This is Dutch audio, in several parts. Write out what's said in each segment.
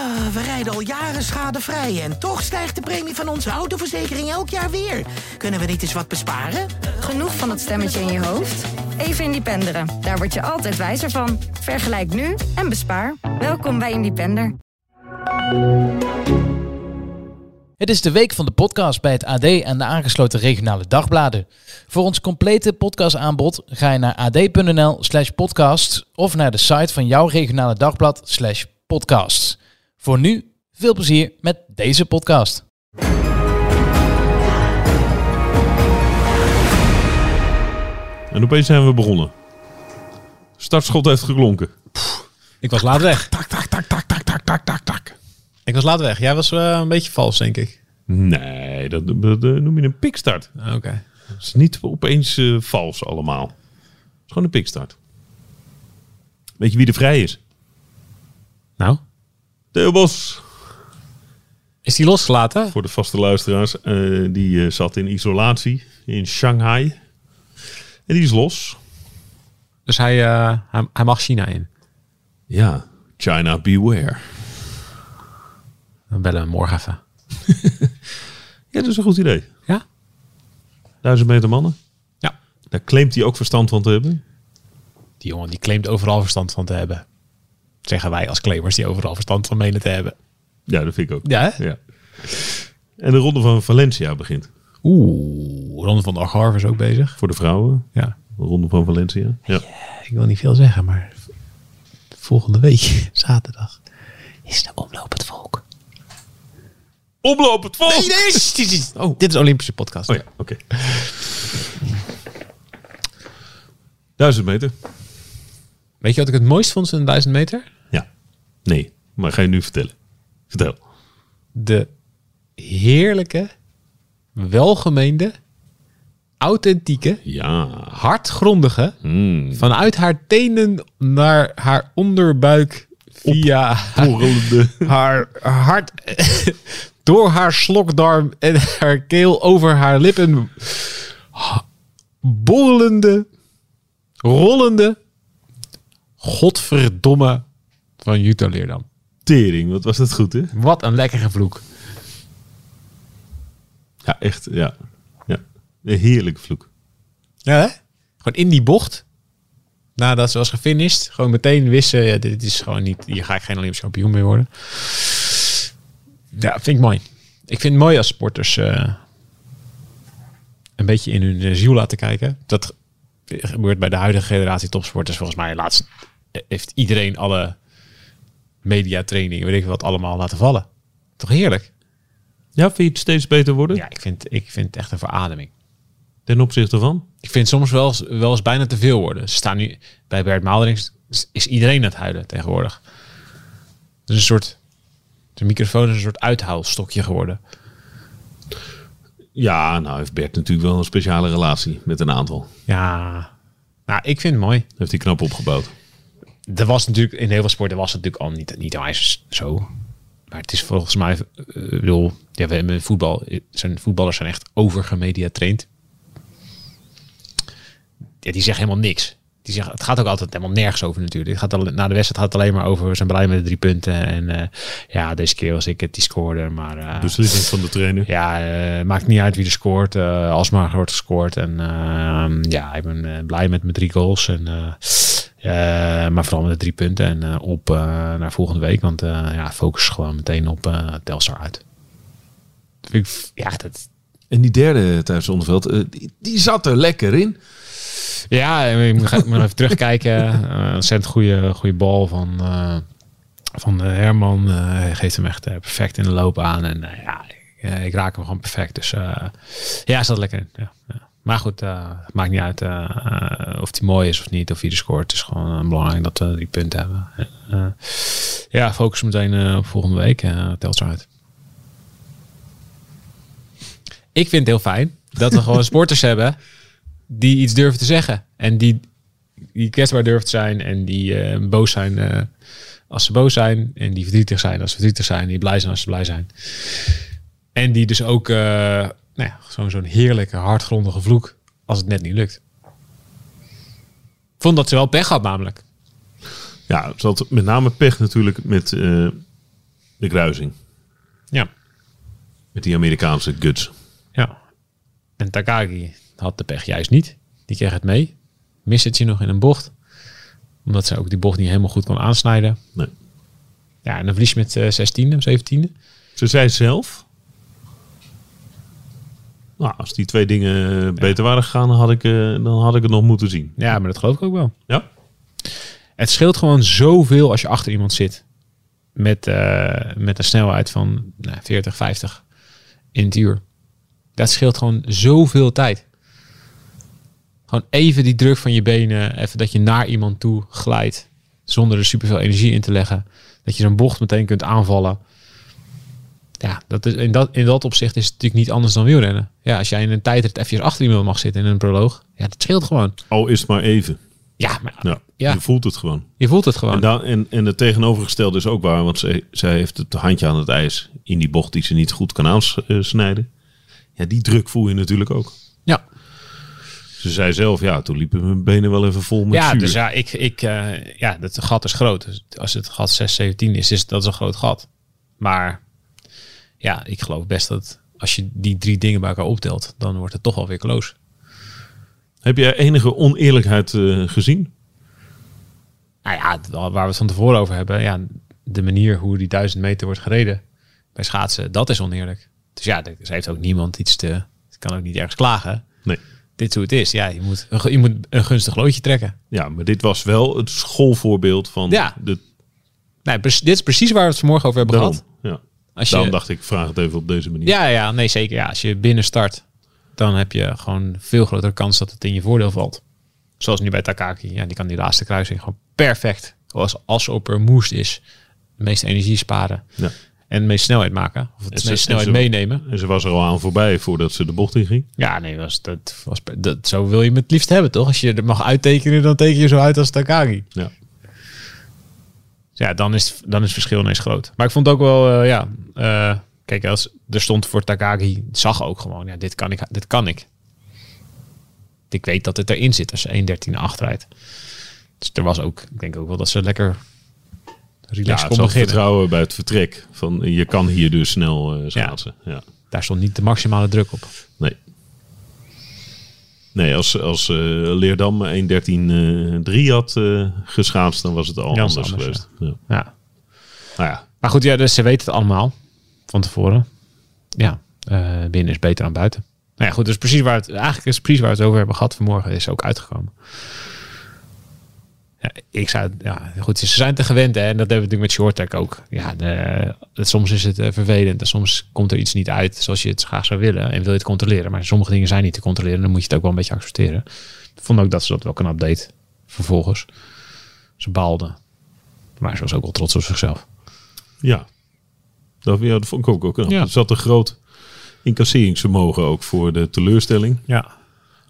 Ah, we rijden al jaren schadevrij en toch stijgt de premie van onze autoverzekering elk jaar weer. Kunnen we niet eens wat besparen? Genoeg van dat stemmetje in je hoofd? Even Independeren. Daar word je altijd wijzer van. Vergelijk nu en bespaar. Welkom bij Independer. Het is de week van de podcast bij het AD en de aangesloten regionale dagbladen. Voor ons complete podcastaanbod ga je naar ad.nl slash podcast of naar de site van jouw regionale dagblad slash podcast. Voor nu, veel plezier met deze podcast. En opeens zijn we begonnen. Startschot heeft geklonken. Ik was laat weg. Tak, tak, tak, tak, tak, tak, tak, tak, tak. Ik was laat weg. Jij was eh, een beetje vals, denk ik. Nee, dat, dat- dat noem je een pikstart. Ah, Oké. Het is niet opeens eh, vals allemaal. Het is gewoon een pikstart. Weet je wie er vrij is? Nou, Theo Bos. is die losgelaten? Voor de vaste luisteraars. eh, die eh, zat in isolatie in Shanghai. En die is los. Dus hij, eh, hij, hij mag China in. Ja, China beware. Dan bellen we hem morgen even. Ja, dat is een goed idee. Ja? Duizend meter mannen. Ja. Daar claimt hij ook verstand van te hebben. Die jongen die claimt overal verstand van te hebben. Zeggen wij als claimers die overal verstand van menen te hebben. Ja, dat vind ik ook. Ja. En de ronde van Valencia begint. Oeh, Ronde van de Algarve is ook bezig. Voor de vrouwen. Ja. De ronde van Valencia. Ja. Ik wil niet veel zeggen, maar volgende week, zaterdag, is de omloop het volk. Omloop het volk! Nee, nee. Oh, dit is Olympische podcast. Oh ja, oké. Duizend meter. Weet je wat ik het mooist vond een 1000 meter? Ja. Nee, maar ga je nu vertellen. Vertel. de heerlijke, welgemeende, authentieke, Ja. hartgrondige, Mm. vanuit haar tenen naar haar onderbuik via Borrelende. haar hart, door haar slokdarm en haar keel over haar lippen, borrelende, rollende, godverdomme van Jutta Leerdam. Tering, wat was dat goed, hè? Wat een lekkere vloek. Ja, echt, ja. ja. Een heerlijke vloek. Ja, hè? Gewoon in die bocht. Nadat ze was gefinished. Gewoon meteen wisten. Ja, dit is gewoon niet. Hier ga ik geen Olympisch kampioen mee worden. Ja, vind ik mooi. Ik vind het mooi als sporters eh, een beetje in hun ziel laten kijken. Dat gebeurt bij de huidige generatie topsporters. Volgens mij laatst heeft iedereen alle mediatraining, weet ik wat, allemaal laten vallen. Toch heerlijk? Ja, vind je het steeds beter worden? Ja, ik vind, ik vind het echt een verademing. Ten opzichte van? Ik vind soms wel, eens- wel eens bijna te veel worden. Ze staan nu bij Bert Maalderings is- is iedereen aan het huilen tegenwoordig. Het is een soort de microfoon is een soort uithaalstokje geworden. Ja, nou heeft Bert natuurlijk wel een speciale relatie met een aantal. Ja, nou, ik vind het mooi. Heeft hij knap opgebouwd. Er was natuurlijk in heel veel sporten was het natuurlijk al niet niet zo. Maar het is volgens mij, ik bedoel, ja, we hebben voetbal, zijn voetballers zijn echt overgemediatraind. Ja, die zeggen helemaal niks. Die zeggen, het gaat ook altijd helemaal nergens over natuurlijk. Het gaat al, na de wedstrijd gaat het alleen maar over, we zijn blij met de drie punten. En eh, ja, deze keer was ik het die scoorde. Maar eh, Beslissing van de trainer. ja, maakt niet uit wie er scoort. als maar wordt gescoord. En ja, ik ben blij met mijn drie goals. En, maar vooral met de drie punten. En eh, op eh, naar volgende week. Want eh, ja, focus gewoon meteen op eh Telstar uit. Vind ik- Ja, dat, En die derde thuis Onderveld, eh, die, die zat er lekker in. ja ik moet, even terugkijken. Uh, ontzettend goede, goede bal van, eh, van eh, Herman. Eh, hij geeft hem echt eh, perfect in de loop aan. En eh, ja, ik, eh, ik raak hem gewoon perfect. Dus eh, ja, hij zat er lekker in. Ja, ja. Maar goed, eh, het maakt niet uit eh, eh, of hij mooi is of niet. Of hij er scoort. Het is gewoon belangrijk dat we die punten hebben. Ja, focus meteen op volgende week. Telt uit. Ik vind het heel fijn dat we gewoon sporters hebben die iets durven te zeggen. En die, die kwetsbaar durven te zijn. En die boos zijn als ze boos zijn. En die verdrietig zijn als ze verdrietig zijn. Die blij zijn als ze blij zijn. En die dus ook nou ja, zo'n zo'n heerlijke, hardgrondige vloek als het net niet lukt. Vond dat ze wel pech had namelijk. Ja, ze had met name pech natuurlijk met, eh, De kruising. Ja. Met die Amerikaanse guts. Ja. En Takagi had de pech juist niet. Die kreeg het mee. Mist het je nog in een bocht. Omdat ze ook die bocht niet helemaal goed kon aansnijden. Nee. Ja, en dan verlies je met eh 16e, 17e. Ze zei zelf... Nou, als die twee dingen beter waren gegaan, dan had, ik, eh, dan had ik het nog moeten zien. Ja, maar dat geloof ik ook wel. Ja? Het scheelt gewoon zoveel als je achter iemand zit. Met, eh, met een snelheid van nou, 40, 50 in het uur. Dat scheelt gewoon zoveel tijd. Gewoon even die druk van je benen. Even dat je naar iemand toe glijdt. Zonder er superveel energie in te leggen. Dat je zo'n bocht meteen kunt aanvallen. Ja, dat is, in, dat, in dat opzicht is het natuurlijk niet anders dan wielrennen. Ja, als jij in een tijdrit even achter iemand mag zitten in een proloog. Ja, dat scheelt gewoon. Al is het maar even. Ja, maar Ja, Ja. Je voelt het gewoon. je voelt het gewoon. En, dan, en, en het tegenovergestelde is ook waar, want zij, zij heeft het handje aan het ijs in die bocht die ze niet goed kan aansnijden. Ja, die druk voel je natuurlijk ook. ja. Ze zei zelf, ja, toen liepen mijn benen wel even vol met Ja, zuur. dus ja, ik, ik, eh, ja, dat gat is groot. Dus als het gat 6, 17 is, is dat is een groot gat. Maar ja, ik geloof best dat als je die drie dingen bij elkaar optelt, dan wordt het toch wel weer close. Heb jij enige oneerlijkheid eh, gezien? Nou ja, waar we het van tevoren over hebben, ja, de manier hoe die duizend meter wordt gereden bij schaatsen, dat is oneerlijk. Dus ja, er ze heeft ook niemand iets te, kan ook niet ergens klagen. Nee. Dit is hoe het is. Ja, je moet, je moet een gunstig loodje trekken. Ja, maar dit was wel het schoolvoorbeeld van Ja. de Nee, dit is precies waar we het vanmorgen over hebben daarom. gehad. Ja. Als je, Daarom dacht ik, vraag het even op deze manier. Ja, ja, nee, zeker. Ja, als je binnen start, dan heb je gewoon veel grotere kans dat het in je voordeel valt. Zoals nu bij Takaki. Ja, die kan die laatste kruising gewoon perfect, als, als op er moest is, de meeste energie sparen. Ja. En de meeste snelheid maken. Of de meeste snelheid ze- meenemen. En ze was er al aan voorbij voordat ze de bocht in ging. Ja, nee, was, dat was, dat, zo wil je het liefst hebben, toch? Als je er mag uittekenen, dan teken je zo uit als Takagi. Ja. Ja, dan is, dan is het verschil ineens groot. Maar ik vond ook wel, eh, ja, eh, kijk, als er stond voor Takagi, zag ook gewoon, ja, dit kan ik, dit kan ik. Ik weet dat het erin zit als ze 1.13 achterrijdt. Dus er was ook, ik denk ook wel dat ze lekker Ja, relaxed het kon beginnen. vertrouwen bij het vertrek. Van, je kan hier dus snel eh schaatsen. Ja. Daar stond niet de maximale druk op. Nee. Nee, als, als eh, Leerdam 1.13.3 had eh geschaatst, dan was het al Ja, anders, anders, geweest. Ja. Ja. Nou ja, Maar goed, ja, dus ze weten het allemaal van tevoren. Ja, eh, binnen is beter dan buiten. Nou ja, goed, dus precies waar het eigenlijk is precies waar we het over hebben gehad vanmorgen is ook uitgekomen. Ja, ik zou, ja, goed, ze zijn te gewend hè, en dat hebben we natuurlijk met shorttrack ook. Ja, de, soms is het eh, vervelend en soms komt er iets niet uit zoals je het graag zou willen en wil je het controleren. Maar sommige dingen zijn niet te controleren, dan moet je het ook wel een beetje accepteren. Ik vond ook dat ze dat wel kunnen update vervolgens. Ze baalden, maar ze was ook wel trots op zichzelf. ja. Dat, ja, dat vond ik ook. ook. Ja. Er zat een groot incasseringsvermogen ook voor de teleurstelling. Ja,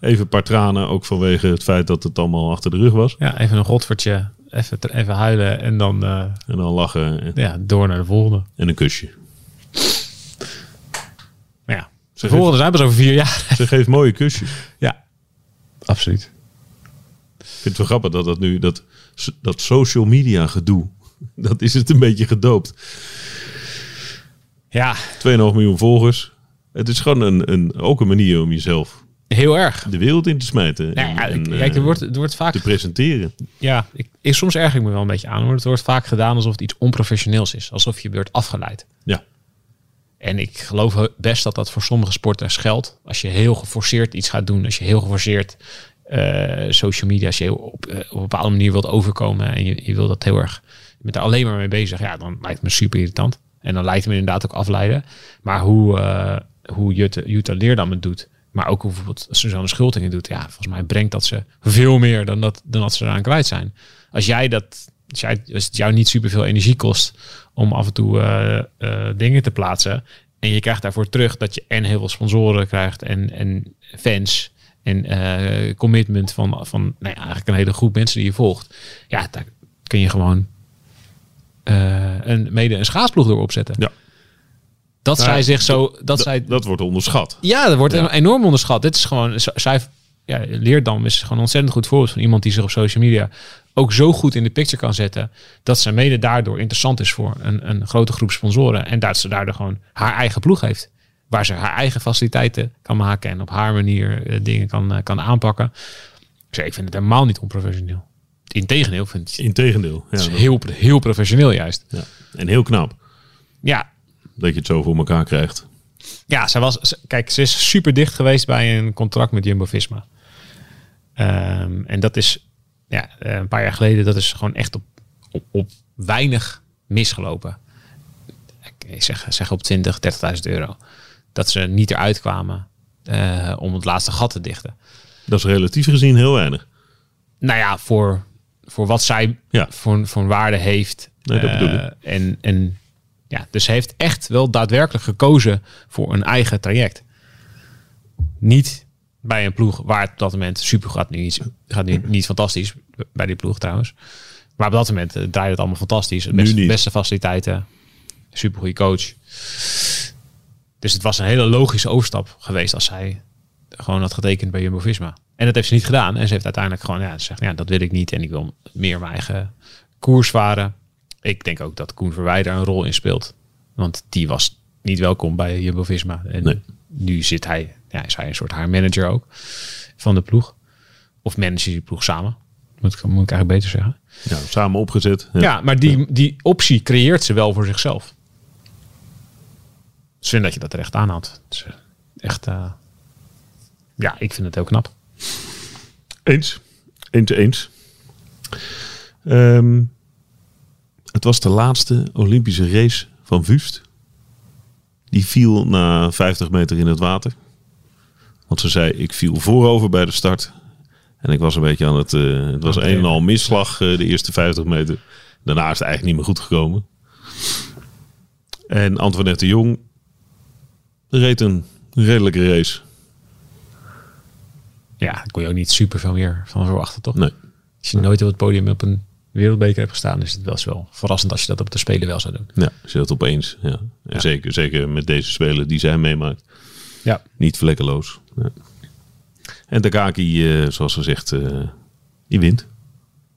Even een paar tranen, ook vanwege het feit dat het allemaal achter de rug was. Ja, even een godvertje. Even, even huilen en dan eh, En dan lachen en, ja, door naar de volgende. en een kusje. Maar ja, Ze de volgende zijn pas over vier jaar. Ze geeft mooie kusjes. Ja, absoluut. Ik vind het wel grappig dat dat nu, dat, dat social media gedoe, dat is het een beetje gedoopt. 2,5 Ja, miljoen volgers. Het is gewoon een, een, ook een manier om jezelf heel erg. de wereld in te smijten. Ja, en, ja, en, ik- kijk, er eh, wordt, er wordt vaak... te presenteren. Ja, ik, ik, soms erger ik me wel een beetje aan. Hoor. Het wordt vaak gedaan alsof het iets onprofessioneels is. Alsof je wordt afgeleid. Ja. En ik geloof best dat dat voor sommige sporters geldt. Als je heel geforceerd iets gaat doen. Als je heel geforceerd eh, social media, als je op, eh, op een bepaalde manier wilt overkomen. En je, je wil dat heel erg, je bent er alleen maar mee bezig. Ja, dan lijkt het me super irritant. En dan lijkt het me inderdaad ook afleiden. Maar hoe, eh hoe Jutta, Jutta Leerdam het doet. Maar ook hoe bijvoorbeeld Suzanne Schulting het doet. Ja, volgens mij brengt dat ze veel meer dan dat, dan dat ze eraan kwijt zijn. Als jij dat, als, jij, als het jou niet super veel energie kost om af en toe eh, eh, dingen te plaatsen. En je krijgt daarvoor terug dat je en heel veel sponsoren krijgt en, en fans. En eh, commitment van, van nou ja, eigenlijk een hele groep mensen die je volgt. Ja, daar kun je gewoon een, mede een schaatsploeg door opzetten. Ja. Dat Nou, zij zich zo... Dat, zij, dat wordt onderschat. ja, dat wordt Ja. enorm onderschat. Dit is gewoon... Zij, ja, Leerdam is gewoon een ontzettend goed voorbeeld van iemand die zich op social media ook zo goed in de picture kan zetten. Dat ze mede daardoor interessant is voor een, een grote groep sponsoren. En dat ze daardoor gewoon haar eigen ploeg heeft. Waar ze haar eigen faciliteiten kan maken en op haar manier eh, dingen kan, eh, kan aanpakken. Ik zeg, ik vind het helemaal niet onprofessioneel. Integendeel, vind ik het Integendeel. Ja, is dat- heel, heel professioneel juist. ja. En heel knap Ja, dat je het zo voor elkaar krijgt. Ja, ze was, kijk, ze is super dicht geweest bij een contract met Jumbo-Visma. Ehm, en dat is, ja, eh, een paar jaar geleden, dat is gewoon echt op, op, op weinig misgelopen. Ik zeg, zeg op 20, 30.000 euro. Dat ze niet eruit kwamen eh, om het laatste gat te dichten. Dat is relatief gezien heel weinig. Nou ja, voor, voor wat zij Ja. voor, voor een waarde heeft. Nee, dat bedoel Eh, ik. En, en ja, dus ze heeft echt wel daadwerkelijk gekozen voor een eigen traject. Niet bij een ploeg waar het op dat moment super gaat nu niet, gaat nu niet fantastisch bij die ploeg trouwens. Maar op dat moment eh, draaide het allemaal fantastisch. De beste, beste faciliteiten, super goede coach. Dus het was een hele logische overstap geweest als zij gewoon had getekend bij Jumbo-Visma. En dat heeft ze niet gedaan. En ze heeft uiteindelijk gewoon ja, ze zegt, ja, dat wil ik niet. En ik wil meer mijn eigen koers varen. Ik denk ook dat Koen Verwijder een rol in speelt. Want die was niet welkom bij Jumbo-Visma. En Nee. nu zit hij, ja, is hij een soort haar manager ook van de ploeg. Of manager die ploeg samen. Moet ik, moet ik eigenlijk beter zeggen. Ja, samen opgezet. Ja, maar die, die optie creëert ze wel voor zichzelf. Dus vind dat je dat er echt aan had. Eh, echt, eh, ja, ik vind het heel knap. Eens. Eens, eens. Ehm, het was de laatste Olympische race van Wust. Die viel na 50 meter in het water. Want ze zei, ik viel voorover bij de start. En ik was een beetje aan het... eh, het was een en al misslag eh, de eerste 50 meter. Daarna is het eigenlijk niet meer goed gekomen. En Antoinette de Jong reed een redelijke race. Ja, daar kon je ook niet super veel meer van verwachten, toch? Nee. Als je nooit op het podium op een wereldbeker hebt gestaan, is het wel eens wel verrassend als je dat op de Spelen wel zou doen. Ja, als je dat opeens. Ja. En Ja. Zeker, zeker met deze spelen die zij meemaakt. Ja. Niet vlekkeloos. Ja. En Takaki, eh zoals gezegd, eh die wint.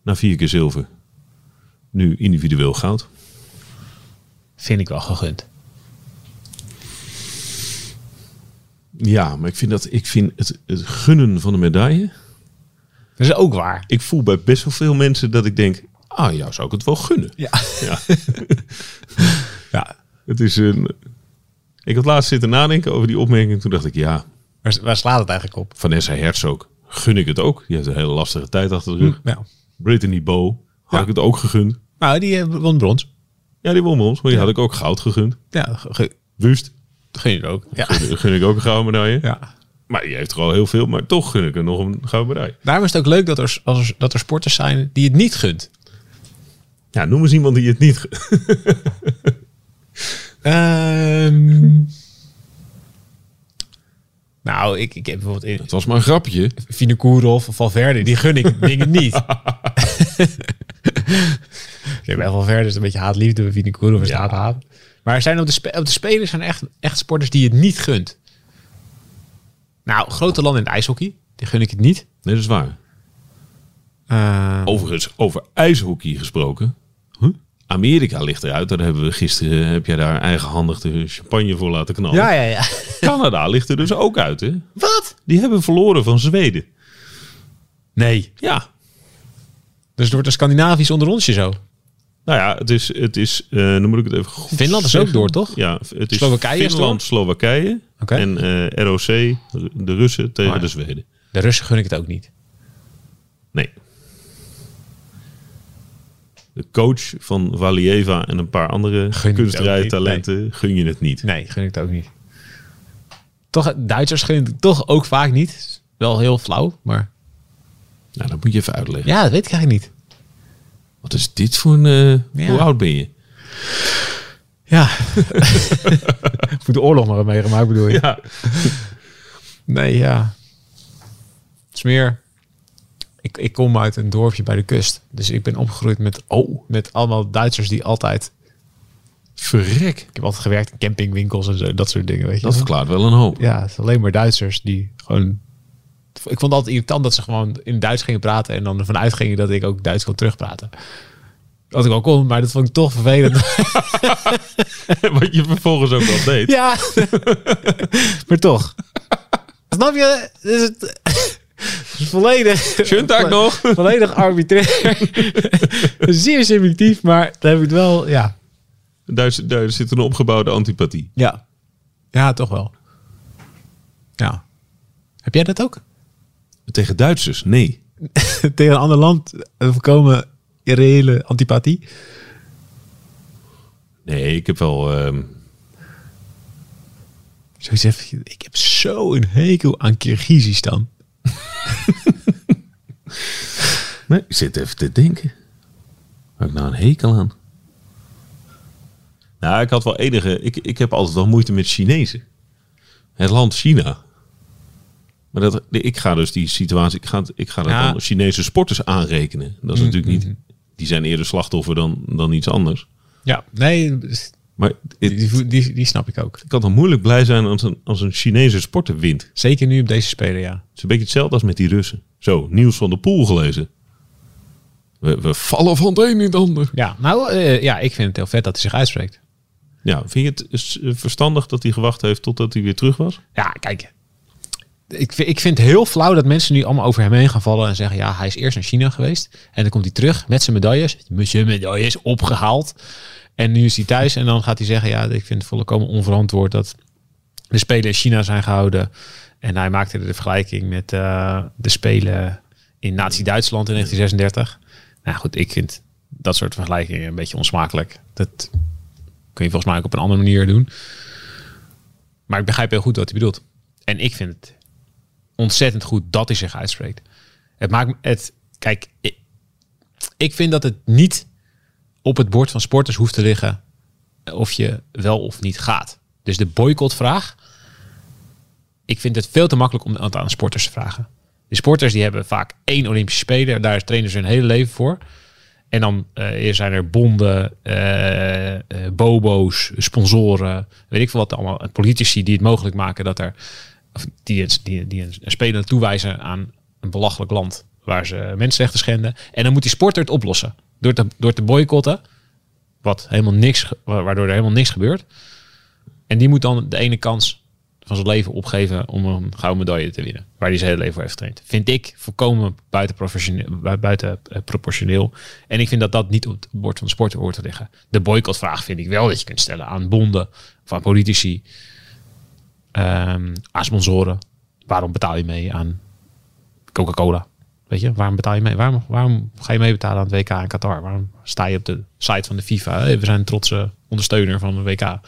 Na vier keer zilver. Nu individueel goud. Vind ik wel gegund. Ja, maar ik vind, dat, ik vind het, het gunnen van de medaille. Dat is ook waar. Ik voel bij best wel veel mensen dat ik denk. Ah, jou zou ik het wel gunnen. Ja. Ja. ja. Het is een. Ik had laatst zitten nadenken over die opmerking. Toen dacht ik, ja, Waar, waar slaat het eigenlijk op? Vanessa Herzog gun ik het ook. Die heeft een hele lastige tijd achter de rug. Ja. Brittany Bow had Ja. ik het ook gegund. Nou, die eh, won brons. Ja, die won ons, maar die had ik ook goud gegund. Ja, ge- Wust, gun je ook. Ja. gun, gun ik ook een gouden medaille. ja. Maar die heeft er al heel veel, maar toch gun ik er nog een gouden medaille. Daarom is het ook leuk dat er, als dat er sporters zijn die het niet gunt. Ja, noem eens iemand die het niet gunt. Ehm. nou, ik, ik heb bijvoorbeeld Het was maar een grapje. Vinokourov of Valverde, die gun ik dingen niet. ik bij Valverde is een beetje haat-liefde, bij Vinokourov is Ja. haat-haat. Maar er zijn op de, op de spelers zijn echt, echt sporters die het niet gunt. Nou, grote landen in het ijshockey, die gun ik het niet. Nee, dat is waar. Eh, Overigens, over ijshockey gesproken. Huh? Amerika ligt eruit. Daar hebben we gisteren, heb jij daar eigenhandig de champagne voor laten knallen. ja, ja, ja. Canada ligt er dus ook uit, hè? Wat? Die hebben verloren van Zweden. Nee. Ja, Dus het wordt een Scandinavisch onderrondje zo. Nou ja, het is, het is eh, dan moet ik het even goed Finland is zeggen. ook door, toch? Ja, het is Slowakije Finland? Slowakije En eh, ROC, de Russen tegen Oh ja. de Zweden. De Russen gun ik het ook niet. Nee. De coach van Valieva en een paar andere ook kunstrijtalenten gun je het niet. Nee, gun ik het ook niet. Toch, Duitsers gun ik het toch ook vaak niet. Wel heel flauw, maar... Nou, dat moet je even uitleggen. Ja, dat weet ik eigenlijk niet. Wat is dit voor een... eh, Ja. Hoe oud ben je? Ja. ik moet de oorlog maar meegemaakt, bedoel je? Ja. Nee, ja. Het is meer... Ik, ik kom uit een dorpje bij de kust. Dus ik ben opgegroeid met, oh, met allemaal Duitsers die altijd... Verrek. Ik heb altijd gewerkt in campingwinkels en zo, dat soort dingen, weet je. Dat verklaart wel een hoop. Ja, het is alleen maar Duitsers die gewoon Ik vond het altijd irritant dat ze gewoon in Duits gingen praten en dan ervan uitgingen dat ik ook Duits kon terugpraten. Wat ik wel kon, maar dat vond ik toch vervelend. Wat je vervolgens ook wel deed. ja, maar toch. Snap je? Dus het, is volledig, dag nog. volledig arbitrair. Zeer subjectief, maar daar heb ik het wel, ja. Daar, daar zit een opgebouwde antipathie. Ja. Ja, toch wel. Ja. Heb jij dat ook? Tegen Duitsers? Nee. Tegen een ander land voorkomen irreële antipathie? Nee, ik heb wel... even, ik heb zo een hekel aan Kirgizistan. nee, ik zit even te denken. Heb ik nou een hekel aan? Nou, ik had wel enige... Ik, ik heb altijd wel moeite met Chinezen. Het land China. Maar dat, ik ga dus die situatie... Ik ga, ik ga dat Ja. dan Chinese sporters aanrekenen. Dat is Mm, natuurlijk niet... Die zijn eerder slachtoffer dan, dan iets anders. Ja, nee, Maar die, het- die, die, die snap ik ook. ik kan dan moeilijk blij zijn als een, als een Chinese sporter wint. Zeker nu op deze speler, ja. Het is een beetje hetzelfde als met die Russen. Zo, nieuws van de pool gelezen. We, we vallen van het een in het ander. Ja, nou, eh, ja, ik vind het heel vet dat hij zich uitspreekt. Ja, vind je het eh, verstandig dat hij gewacht heeft totdat hij weer terug was? Ja, kijk. Ik, ik vind het heel flauw dat mensen nu allemaal over hem heen gaan vallen en zeggen: ja, hij is eerst naar China geweest. En dan komt hij terug met zijn medailles. Met zijn medailles opgehaald. En nu is hij thuis en dan gaat hij zeggen: ja, ik vind het volkomen onverantwoord dat de Spelen in China zijn gehouden. En hij maakte de vergelijking met eh, de Spelen in Nazi-Duitsland in 1936. Nou goed, ik vind dat soort vergelijkingen een beetje onsmakelijk. Dat kun je volgens mij ook op een andere manier doen. Maar ik begrijp heel goed wat hij bedoelt. En ik vind het ontzettend goed dat hij zich uitspreekt. Het maakt het. Kijk, ik, vind dat het niet op het bord van sporters hoeft te liggen of je wel of niet gaat. Dus de boycottvraag. Ik vind het veel te makkelijk om het aan sporters te vragen. De sporters die hebben vaak één Olympische Spelen. Daar trainen ze hun hele leven voor. En dan eh, zijn er bonden, eh, eh, bobo's, sponsoren, weet ik veel wat allemaal. Politici die het mogelijk maken dat er, of die, die, die een speler toewijzen aan een belachelijk land waar ze mensenrechten schenden. En dan moet die sporter het oplossen door te, door te boycotten, wat helemaal niks, waardoor er helemaal niks gebeurt. En die moet dan de ene kans van zijn leven opgeven om een gouden medaille te winnen. Waar hij zijn hele leven voor heeft getraind. Vind ik volkomen buiten, professioneel, bui- buiten proportioneel. En ik vind dat dat niet op het bord van de sport hoort te liggen. De boycottvraag vind ik wel dat je kunt stellen aan bonden aan politici. Ehm, aan sponsoren. Waarom betaal je mee aan Coca-Cola? Weet je, waarom betaal je mee? Waarom, waarom ga je mee betalen aan het WK in Qatar? Waarom sta je op de site van de FIFA? Hey, we zijn een trotse ondersteuner van de WK.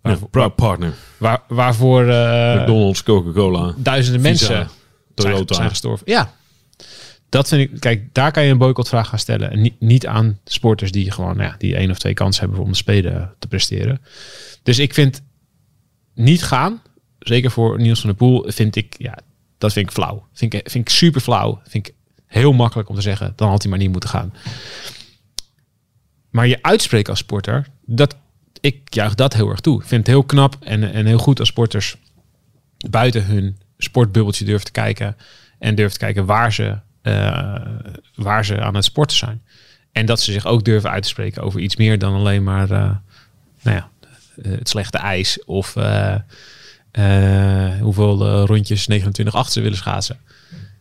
Waarvoor, Proud partner. waar, waarvoor eh, McDonald's, Coca-Cola, duizenden Visa, mensen Toyota. Zijn, zijn gestorven. Ja, dat vind ik. Kijk, daar kan je een boycottvraag gaan stellen. En niet, niet aan sporters die gewoon nou ja, die één of twee kansen hebben om de spelen te presteren. Dus ik vind niet gaan, zeker voor Niels van der Poel, vind ik ja, dat vind ik flauw. Vind ik, vind ik super flauw. Vind ik heel makkelijk om te zeggen, dan had hij maar niet moeten gaan. Maar je uitspreken als sporter, dat ik juich dat heel erg toe. Ik vind het heel knap en, en heel goed als sporters buiten hun sportbubbeltje durven te kijken. En durven te kijken waar ze, eh, waar ze aan het sporten zijn. En dat ze zich ook durven uit te spreken over iets meer dan alleen maar eh, nou ja, eh, het slechte ijs. Of eh, hoeveel eh, rondjes 29-8 ze willen schaatsen.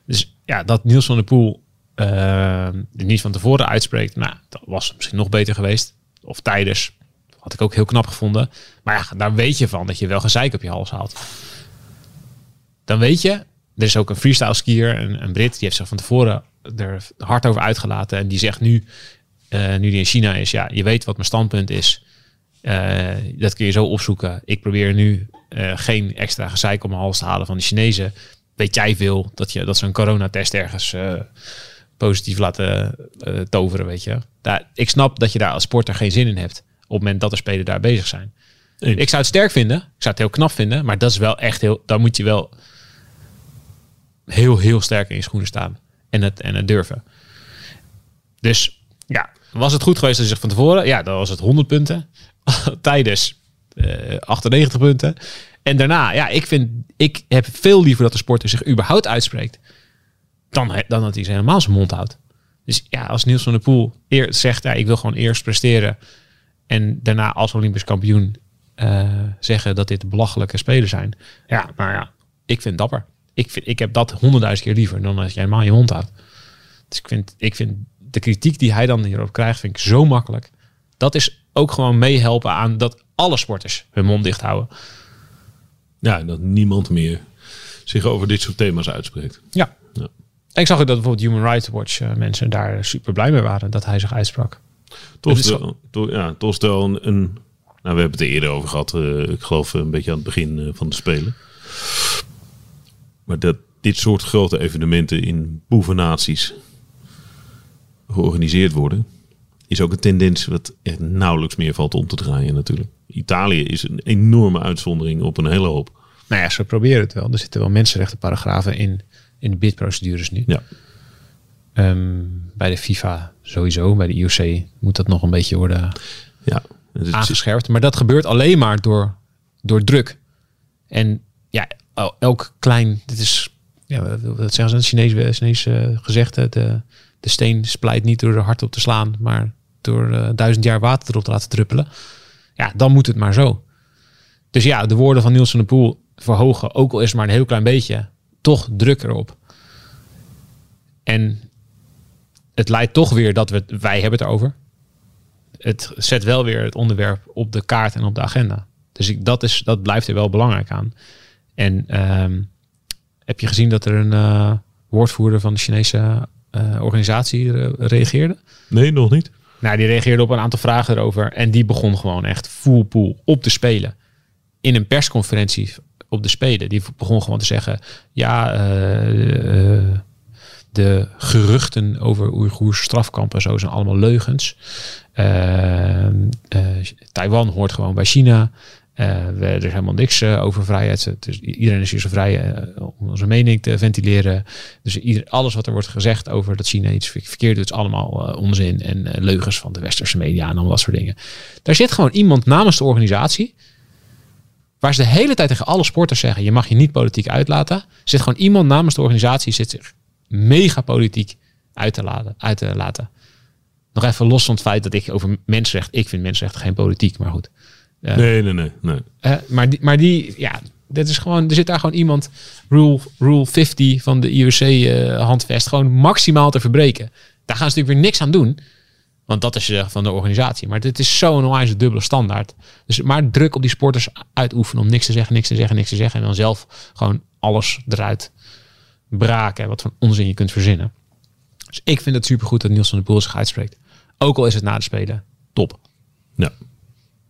Dus ja, dat Niels van der Poel eh, niet van tevoren uitspreekt. Nou, dat was misschien nog beter geweest. Of tijdens. Had ik ook heel knap gevonden. Maar ja, daar weet je van dat je wel gezeik op je hals haalt dan weet je, er is ook een freestyle skier, een, een Brit, die heeft zich van tevoren er hard over uitgelaten. En die zegt nu, nu die in China is, ja, je weet wat mijn standpunt is. Dat kun je zo opzoeken. Ik probeer nu eh, geen extra gezeik om mijn hals te halen van de Chinezen. Weet jij veel dat, je, dat ze een coronatest ergens eh, positief laten eh, toveren, weet je. Daar, ik snap dat je daar als sporter geen zin in hebt. Op het moment dat de spelers daar bezig zijn. Eens. Ik zou het sterk vinden. Ik zou het heel knap vinden. Maar dat is wel echt heel... Dan moet je wel heel, heel sterk in je schoenen staan. En het, en het durven. Dus ja, was het goed geweest als je zich van tevoren... Ja, dan was het 100 punten. Tijdens 98 punten. En daarna, ja, ik vind, ik heb veel liever dat de sporter zich überhaupt uitspreekt. Dan, dan dat hij ze helemaal zijn mond houdt. Dus ja, als Niels van der Poel eer, zegt, ja, ik wil gewoon eerst presteren. En daarna als Olympisch kampioen eh, zeggen dat dit belachelijke spelen zijn. Ja, maar ja, ik vind dapper. Ik, vind, ik heb dat honderdduizend keer liever dan als je helemaal je mond houdt. Dus ik vind, ik vind de kritiek die hij dan hierop krijgt, vind ik zo makkelijk. Dat is ook gewoon meehelpen aan dat alle sporters hun mond dicht houden. Ja, en dat niemand meer zich over dit soort thema's uitspreekt. Ja. Ja. Ik zag ook dat bijvoorbeeld Human Rights Watch eh, mensen daar super blij mee waren dat hij zich uitsprak. Toch toch, ja, toch een, een- Nou, we hebben het er eerder over gehad. eh, ik geloof een beetje aan het begin eh, van de Spelen. Maar dat dit soort grote evenementen in boevennaties georganiseerd worden... is ook een tendens wat echt nauwelijks meer valt om te draaien natuurlijk. Italië is een enorme uitzondering op een hele hoop. Nou ja, ze proberen het wel. Er zitten wel mensenrechtenparagrafen in, in de bidprocedures nu. Ja, Ehm, bij de FIFA sowieso, bij de IOC moet dat nog een beetje worden ja. Het aangescherpt. Maar dat gebeurt alleen maar door, door druk. En ja, el- elk klein, dit is, ja, wat zeggen ze, een Chinees, Chinees eh, gezegde, de, de steen splijt niet door er hard op te slaan, maar door eh, duizend jaar water erop te laten druppelen. Ja, dan moet het maar zo. Dus ja, de woorden van Niels van der Poel verhogen, ook al is het maar een heel klein beetje, toch druk erop. En het leidt toch weer dat we, wij hebben het erover. Het zet wel weer het onderwerp op de kaart en op de agenda. Dus ik, dat, is, dat blijft er wel belangrijk aan. En ehm, heb je gezien dat er een eh, woordvoerder van de Chinese eh, organisatie eh, reageerde? Nee, nog niet. Nou, die reageerde op een aantal vragen erover. En die begon gewoon echt full pool op te spelen. In een persconferentie op de Spelen. Die begon gewoon te zeggen... Ja, eh, eh, de geruchten over Oeigoers strafkampen... zo zijn allemaal leugens. Eh, Taiwan hoort gewoon bij China. Eh, we, er helemaal niks eh, over vrijheid. Dus iedereen is hier zo vrij eh, om zijn mening te ventileren. Dus ieder, alles wat er wordt gezegd over dat China iets ver- verkeerd doet, is allemaal onzin en leugens van de westerse media en allemaal dat soort dingen. Daar zit gewoon iemand namens de organisatie, waar ze de hele tijd tegen alle sporters zeggen, je mag je niet politiek uitlaten. Zit gewoon iemand namens de organisatie, zit zich mega politiek uit te laten. Uit te laten. Nog even los van het feit dat ik over mensenrechten, ik vind mensenrechten geen politiek, maar goed. Eh, Nee, nee, nee. nee. eh, maar, die, maar die, ja, dat is gewoon, er zit daar gewoon iemand, rule, rule 50 van de IOC eh, handvest, gewoon maximaal te verbreken. Daar gaan ze natuurlijk weer niks aan doen, want dat is van de organisatie. Maar dit is zo'n onwijs dubbele standaard. Dus maar druk op die sporters uitoefenen om niks te zeggen, niks te zeggen, niks te zeggen. En dan zelf gewoon alles eruit braken, wat voor onzin je kunt verzinnen. Dus ik vind het supergoed dat Niels van der Poel zich uitspreekt. Ook al is het na de Spelen, top. Ja.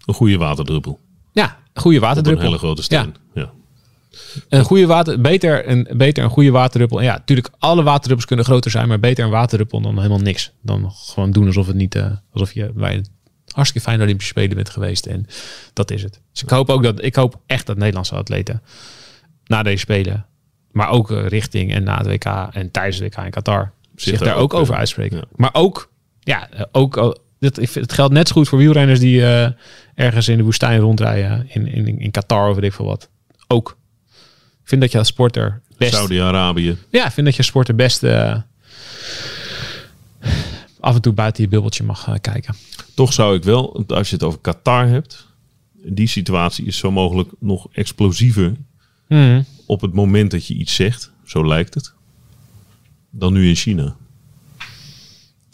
Een goede waterdruppel. Ja, goede Op een waterdruppel. hele grote steen. Ja. Een goede water, beter een, beter een goede waterdruppel. En ja, natuurlijk, alle waterdruppels kunnen groter zijn, maar beter een waterdruppel dan helemaal niks. Dan gewoon doen alsof het niet, eh, alsof je bij een hartstikke fijne Olympische Spelen bent geweest. En dat is het. Dus ik hoop ook dat, ik hoop echt dat Nederlandse atleten na deze Spelen, maar ook eh, richting en na het WK en tijdens het WK in Qatar, zich, daar daar ook ook, over uitspreken. ja. Maar ook, ja, eh, ook, dit, ik vind- het geldt net zo goed voor wielrenners die eh, ergens in de woestijn rondrijden in, in, in Qatar of weet ik veel wat. Ook. Ik vind dat je als sporter best... Saudi-Arabië. Ja, ik vind dat je als sporter best eh, af en toe buiten je bubbeltje mag eh, kijken. Toch zou ik wel, als je het over Qatar hebt, die situatie is zo mogelijk nog explosiever op het moment dat je iets zegt, zo lijkt het, dan nu in China.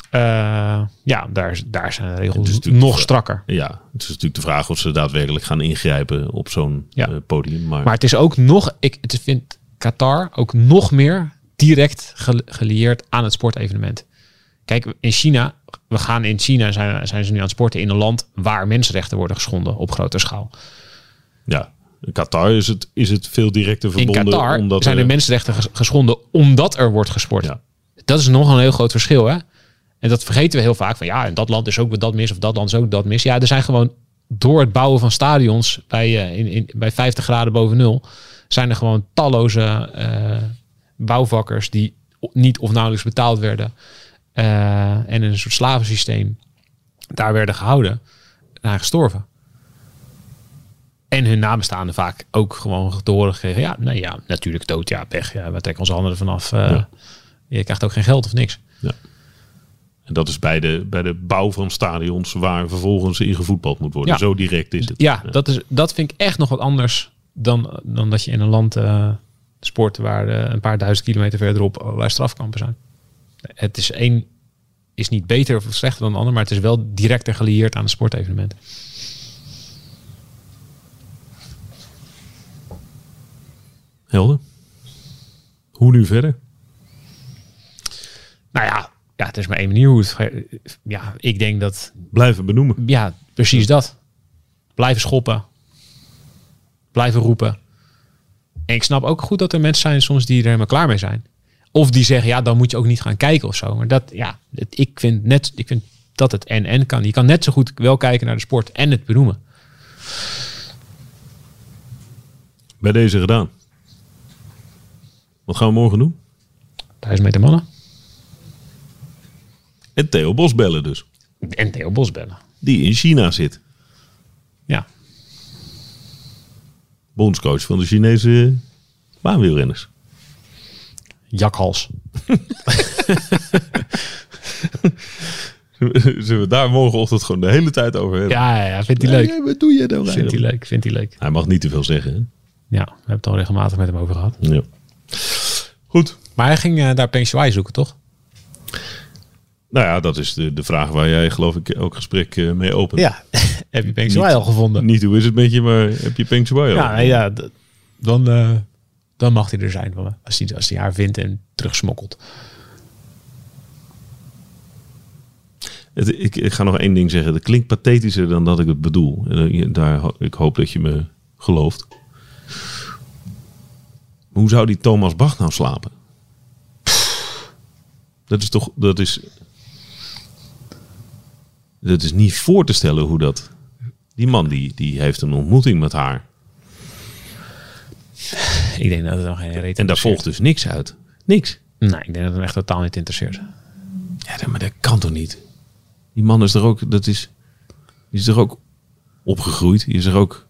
Eh, ja, daar, daar zijn de regels nog strakker. Ja, het is natuurlijk de vraag of ze daadwerkelijk gaan ingrijpen op zo'n Ja. eh, podium. Maar, Maar het is ook nog, ik het vind Qatar ook nog meer direct gel- gelieerd aan het sportevenement. Kijk, in China, we gaan in China, zijn, zijn ze nu aan het sporten in een land waar mensenrechten worden geschonden op grote schaal. ja, in Qatar is het, is het veel directer In verbonden. Qatar omdat zijn er- de mensenrechten ges- geschonden omdat er wordt gesport. Ja. Dat is nog een heel groot verschil, hè? En dat vergeten we heel vaak. Van ja, in dat land is ook dat mis of dat land is ook dat mis. Ja, er zijn gewoon door het bouwen van stadions bij, eh, in, in, bij 50 graden boven nul... zijn er gewoon talloze eh, bouwvakkers die niet of nauwelijks betaald werden. eh, en in een soort slavensysteem daar werden gehouden. En gestorven. En hun nabestaanden vaak ook gewoon te horen gekregen. Ja, nee, ja, natuurlijk dood, ja, pech. Ja, we trekken onze handen ervan af. Ja. Je krijgt ook geen geld of niks. En dat is bij de, bij de bouw van stadions waar vervolgens in gevoetbald moet worden. Ja. Zo direct is het. Ja, Dat, is, dat vind ik echt nog wat anders dan, dan dat je in een land eh, sport waar eh, een paar duizend kilometer verderop allerlei strafkampen zijn. Het is één is niet beter of slechter dan de ander, maar het is wel directer gelieerd aan een sportevenement. Helder. Hoe nu verder? Nou ja, ja, het is maar één manier hoe het. Ja, ik denk dat Blijven benoemen. Ja, precies dat. Blijven schoppen. Blijven roepen. En ik snap ook goed dat er mensen zijn soms die er helemaal klaar mee zijn. Of die zeggen, ja, dan moet je ook niet gaan kijken of zo. Maar dat, ja, het- ik vind, net, ik vind dat het en-en kan. Je kan net zo goed wel kijken naar de sport en het benoemen. Bij deze gedaan. Wat gaan we morgen doen? Thuis met de mannen. En Theo Bos bellen dus. En Theo Bos bellen. Die in China zit. Ja, Bondscoach van de Chinese baanwielrenners. jakhals. Zullen we daar morgenochtend gewoon de hele tijd over hebben? Ja, ja, vindt hij leuk. Wat doe je dan? Vindt hij leuk, vindt hij leuk. Hij mag niet te veel zeggen. Hè? Ja, we hebben het al regelmatig met hem over gehad. Ja. Goed. Maar hij ging eh, daar Peng Shuai zoeken, toch? Nou ja, dat is de, de vraag waar jij geloof ik elk gesprek eh, mee opent. Ja. Heb je Peng Shuai al gevonden? Niet hoe is het met je, maar heb je Peng Shuai al? Ja, ja dan, eh, dan mag hij er zijn. Als hij, als hij haar vindt en terugsmokkelt. Het, ik, ik ga nog één ding zeggen. Het klinkt pathetischer dan dat ik het bedoel. En eh, daar, ik hoop dat je me gelooft. Hoe zou die Thomas Bach nou slapen? Dat is toch... Dat is, dat is niet voor te stellen hoe dat... Die man die, die heeft een ontmoeting met haar. Ik denk dat het nog geen reet En daar volgt dus niks uit. Niks. Nee, ik denk dat hem echt totaal niet interesseert. Ja, maar dat kan toch niet? Die man is er ook, dat is, die is er ook opgegroeid. Die is er ook,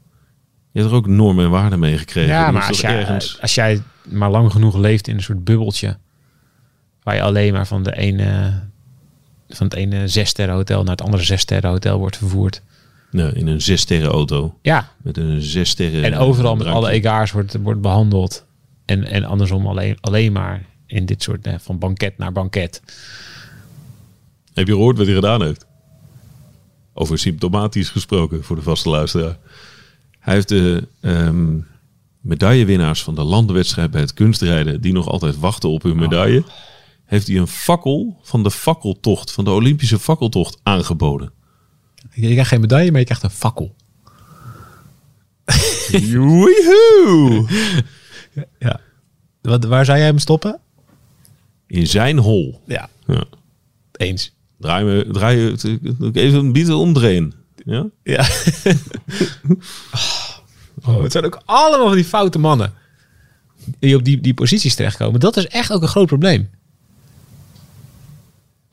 je hebt er ook normen en waarden mee gekregen. Ja, maar als jij, ergens, als jij maar lang genoeg leeft in een soort bubbeltje... waar je alleen maar van, de ene, van het ene zessterren hotel... naar het andere zessterren hotel wordt vervoerd. nee, in een zes sterren auto. Ja, Met een zes sterren en overal met alle egaars wordt, wordt behandeld. En, en andersom alleen, alleen maar in dit soort... eh, van banket naar banket. Heb je gehoord wat hij gedaan heeft? Over symptomatisch gesproken voor de vaste luisteraar. Hij heeft de ehm, medaillewinnaars van de landenwedstrijd bij het kunstrijden... die nog altijd wachten op hun medaille... heeft hij een fakkel van de fakkeltocht, van de Olympische fakkeltocht aangeboden. Je krijgt geen medaille, maar je krijgt een fakkel. Joehoe! Ja. Wat, waar zou jij hem stoppen? In zijn hol. Ja. Ja. Eens. Draai me, draai je, even een beetje omdrehen. Ja? Ja. oh, het zijn ook allemaal van die foute mannen. Die op die, die posities terechtkomen. Dat is echt ook een groot probleem.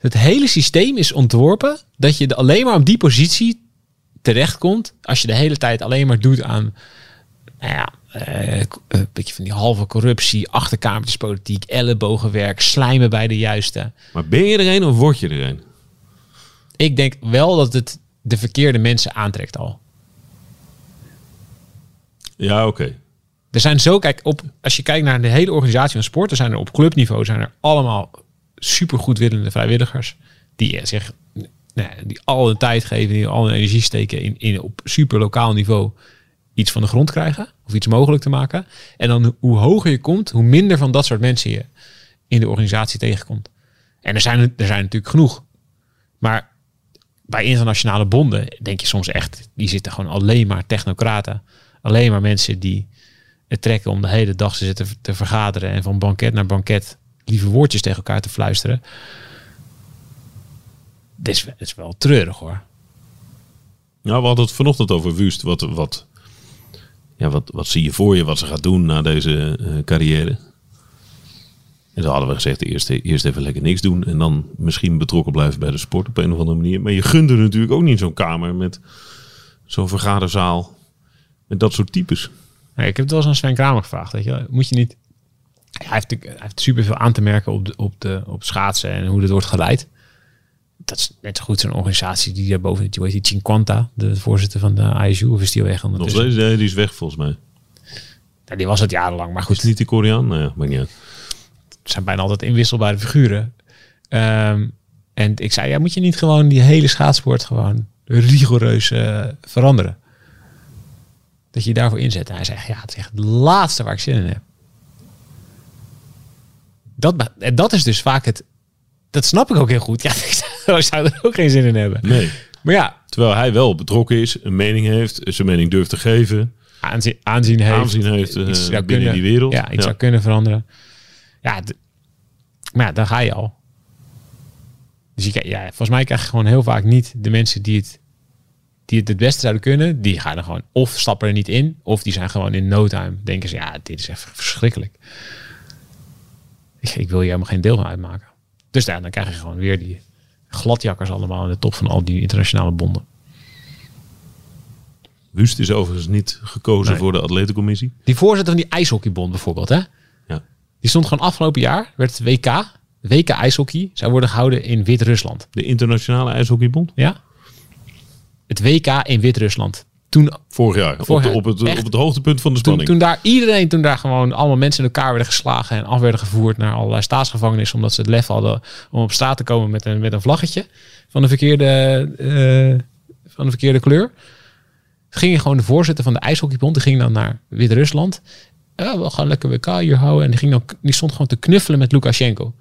Het hele systeem is ontworpen dat je alleen maar op die positie terechtkomt. Als je de hele tijd alleen maar doet aan nou ja, eh, een beetje van die halve corruptie, achterkamertjespolitiek, ellebogenwerk, slijmen bij de juiste. Maar ben je er een of word je er een? Ik denk wel dat het de verkeerde mensen aantrekt al. Ja, oké. Er zijn zo, kijk, op, als je kijkt naar de hele organisatie van sport, er zijn er op clubniveau zijn er allemaal supergoedwillende vrijwilligers die eh, zich nou, die al de tijd geven, die al hun energie steken in, in op super lokaal niveau iets van de grond krijgen of iets mogelijk te maken. En dan hoe hoger je komt, hoe minder van dat soort mensen je in de organisatie tegenkomt. En er zijn, er zijn natuurlijk genoeg. Maar bij internationale bonden denk je soms echt, die zitten gewoon alleen maar technocraten. Alleen maar mensen die het trekken om de hele dag te zitten te vergaderen en van banket naar banket lieve woordjes tegen elkaar te fluisteren. Dit is, dit is wel treurig hoor. Nou, we hadden het vanochtend over Wust. Wat, wat, ja, wat, wat zie je voor je wat ze gaat doen na deze eh, carrière? En dan hadden we gezegd, eerst, eerst even lekker niks doen. En dan misschien betrokken blijven bij de sport op een of andere manier. Maar je gunt er natuurlijk ook niet zo'n kamer met zo'n vergaderzaal. Met dat soort types. Ik heb het wel eens aan Sven Kramer gevraagd. Weet je, wel. moet je niet. Hij heeft, hij heeft superveel aan te merken op, de, op, de, op schaatsen en hoe dit wordt geleid. Dat is net zo goed zo'n organisatie die daarboven zit. Hoe heet die? Cinquanta, de voorzitter van de ISU. Of is die al weg Nog steeds, nee, die is weg volgens mij. Ja, die was het jarenlang. Maar Is goed, het niet die Koreaan? Nou ja, maakt niet uit. het zijn bijna altijd inwisselbare figuren. Ehm, en ik zei, ja, moet je niet gewoon die hele schaatsport gewoon rigoureus eh, veranderen? Dat je je daarvoor inzet. En hij zegt, ja, het is echt het laatste waar ik zin in heb. Dat, en dat is dus vaak het... Dat snap ik ook heel goed. Ja, ik zou- er ook geen zin in hebben. Nee. Maar ja, Terwijl hij wel betrokken is, een mening heeft, zijn mening durft te geven. aanzien, aanzien heeft. Aanzien heeft, eh, iets binnen die wereld. Ja, iets Ja. zou kunnen veranderen. Ja, maar ja, dan ga je al. Dus je, ja, volgens mij krijg je gewoon heel vaak niet de mensen die het, die het het beste zouden kunnen. Die gaan er gewoon of stappen er niet in, of die zijn gewoon in no time. Denken ze, ja, dit is echt verschrikkelijk. Ik, ik wil hier helemaal geen deel van uitmaken. Dus ja, dan krijg je gewoon weer die gladjakkers allemaal aan de top van al die internationale bonden. Wust is overigens niet gekozen Nee. voor de atletencommissie. Die voorzitter van die ijshockeybond bijvoorbeeld, hè? Ja. Die stond gewoon afgelopen jaar, werd het WK, WK ijshockey, zou worden gehouden in Wit-Rusland. De Internationale IJshockeybond. Ja? Het WK in Wit-Rusland. Toen, Vorig jaar. Vorig jaar. Op, de- op, het, Echt? op het hoogtepunt van de spanning. toen daar iedereen, toen daar gewoon allemaal mensen in elkaar werden geslagen en af werden gevoerd naar allerlei staatsgevangenissen, omdat ze het lef hadden om op straat te komen met een, met een vlaggetje van de verkeerde, eh, van de verkeerde kleur. Ging gewoon de voorzitter van de ijshockeybond, die ging dan naar Wit-Rusland. Ja, we gaan lekker WK hier houden. En die, ging dan, die stond gewoon te knuffelen met Lukashenko.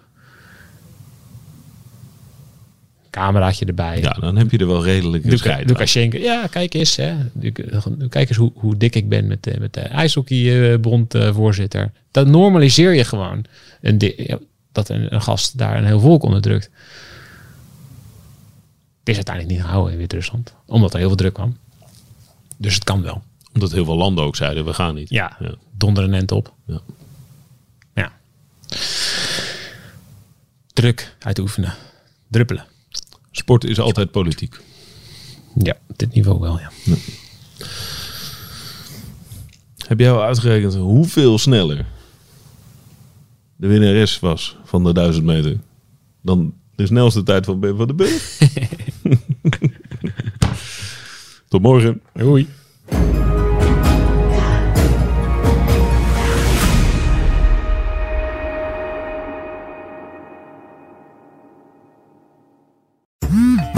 Cameraatje erbij. ja, dan heb je er wel redelijk aan. Lukashenko. Ja, kijk eens. Hè. Luk- Kijk eens hoe, hoe dik ik ben met de, met de ijshockeybond eh, voorzitter. Dat normaliseer je gewoon. Een ja, dat een, een gast daar een heel volk onderdrukt. Het is uiteindelijk niet gehouden in Wit-Rusland. Omdat er heel veel druk kwam. Dus het kan wel. Omdat heel veel landen ook zeiden, we gaan niet. Ja, Ja. donderen en op. Ja. Ja. Druk uitoefenen. Druppelen. Sport is altijd politiek. Ja, op dit niveau wel, ja. Heb jij al uitgerekend hoeveel sneller de winnares was van de 1000 meter dan de snelste tijd van Ben van den Burg? Tot morgen. Hoi.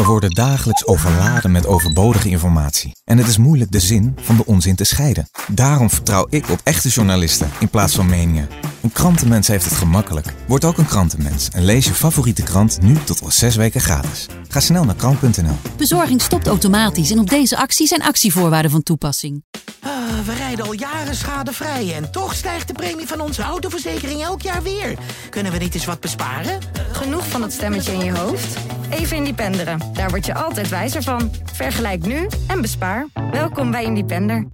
We worden dagelijks overladen met overbodige informatie. En het is moeilijk de zin van de onzin te scheiden. Daarom vertrouw ik op echte journalisten in plaats van meningen. Een krantenmens heeft het gemakkelijk. Word ook een krantenmens en lees je favoriete krant nu tot wel zes weken gratis. Ga snel naar krant.nl. Bezorging stopt automatisch en op deze actie zijn actievoorwaarden van toepassing. Ah, we rijden al jaren schadevrij en toch stijgt de premie van onze autoverzekering elk jaar weer. Kunnen we niet eens wat besparen? Genoeg van dat stemmetje in je hoofd? Even Independeren. Daar word je altijd wijzer van. Vergelijk nu en bespaar. Welkom bij Independer.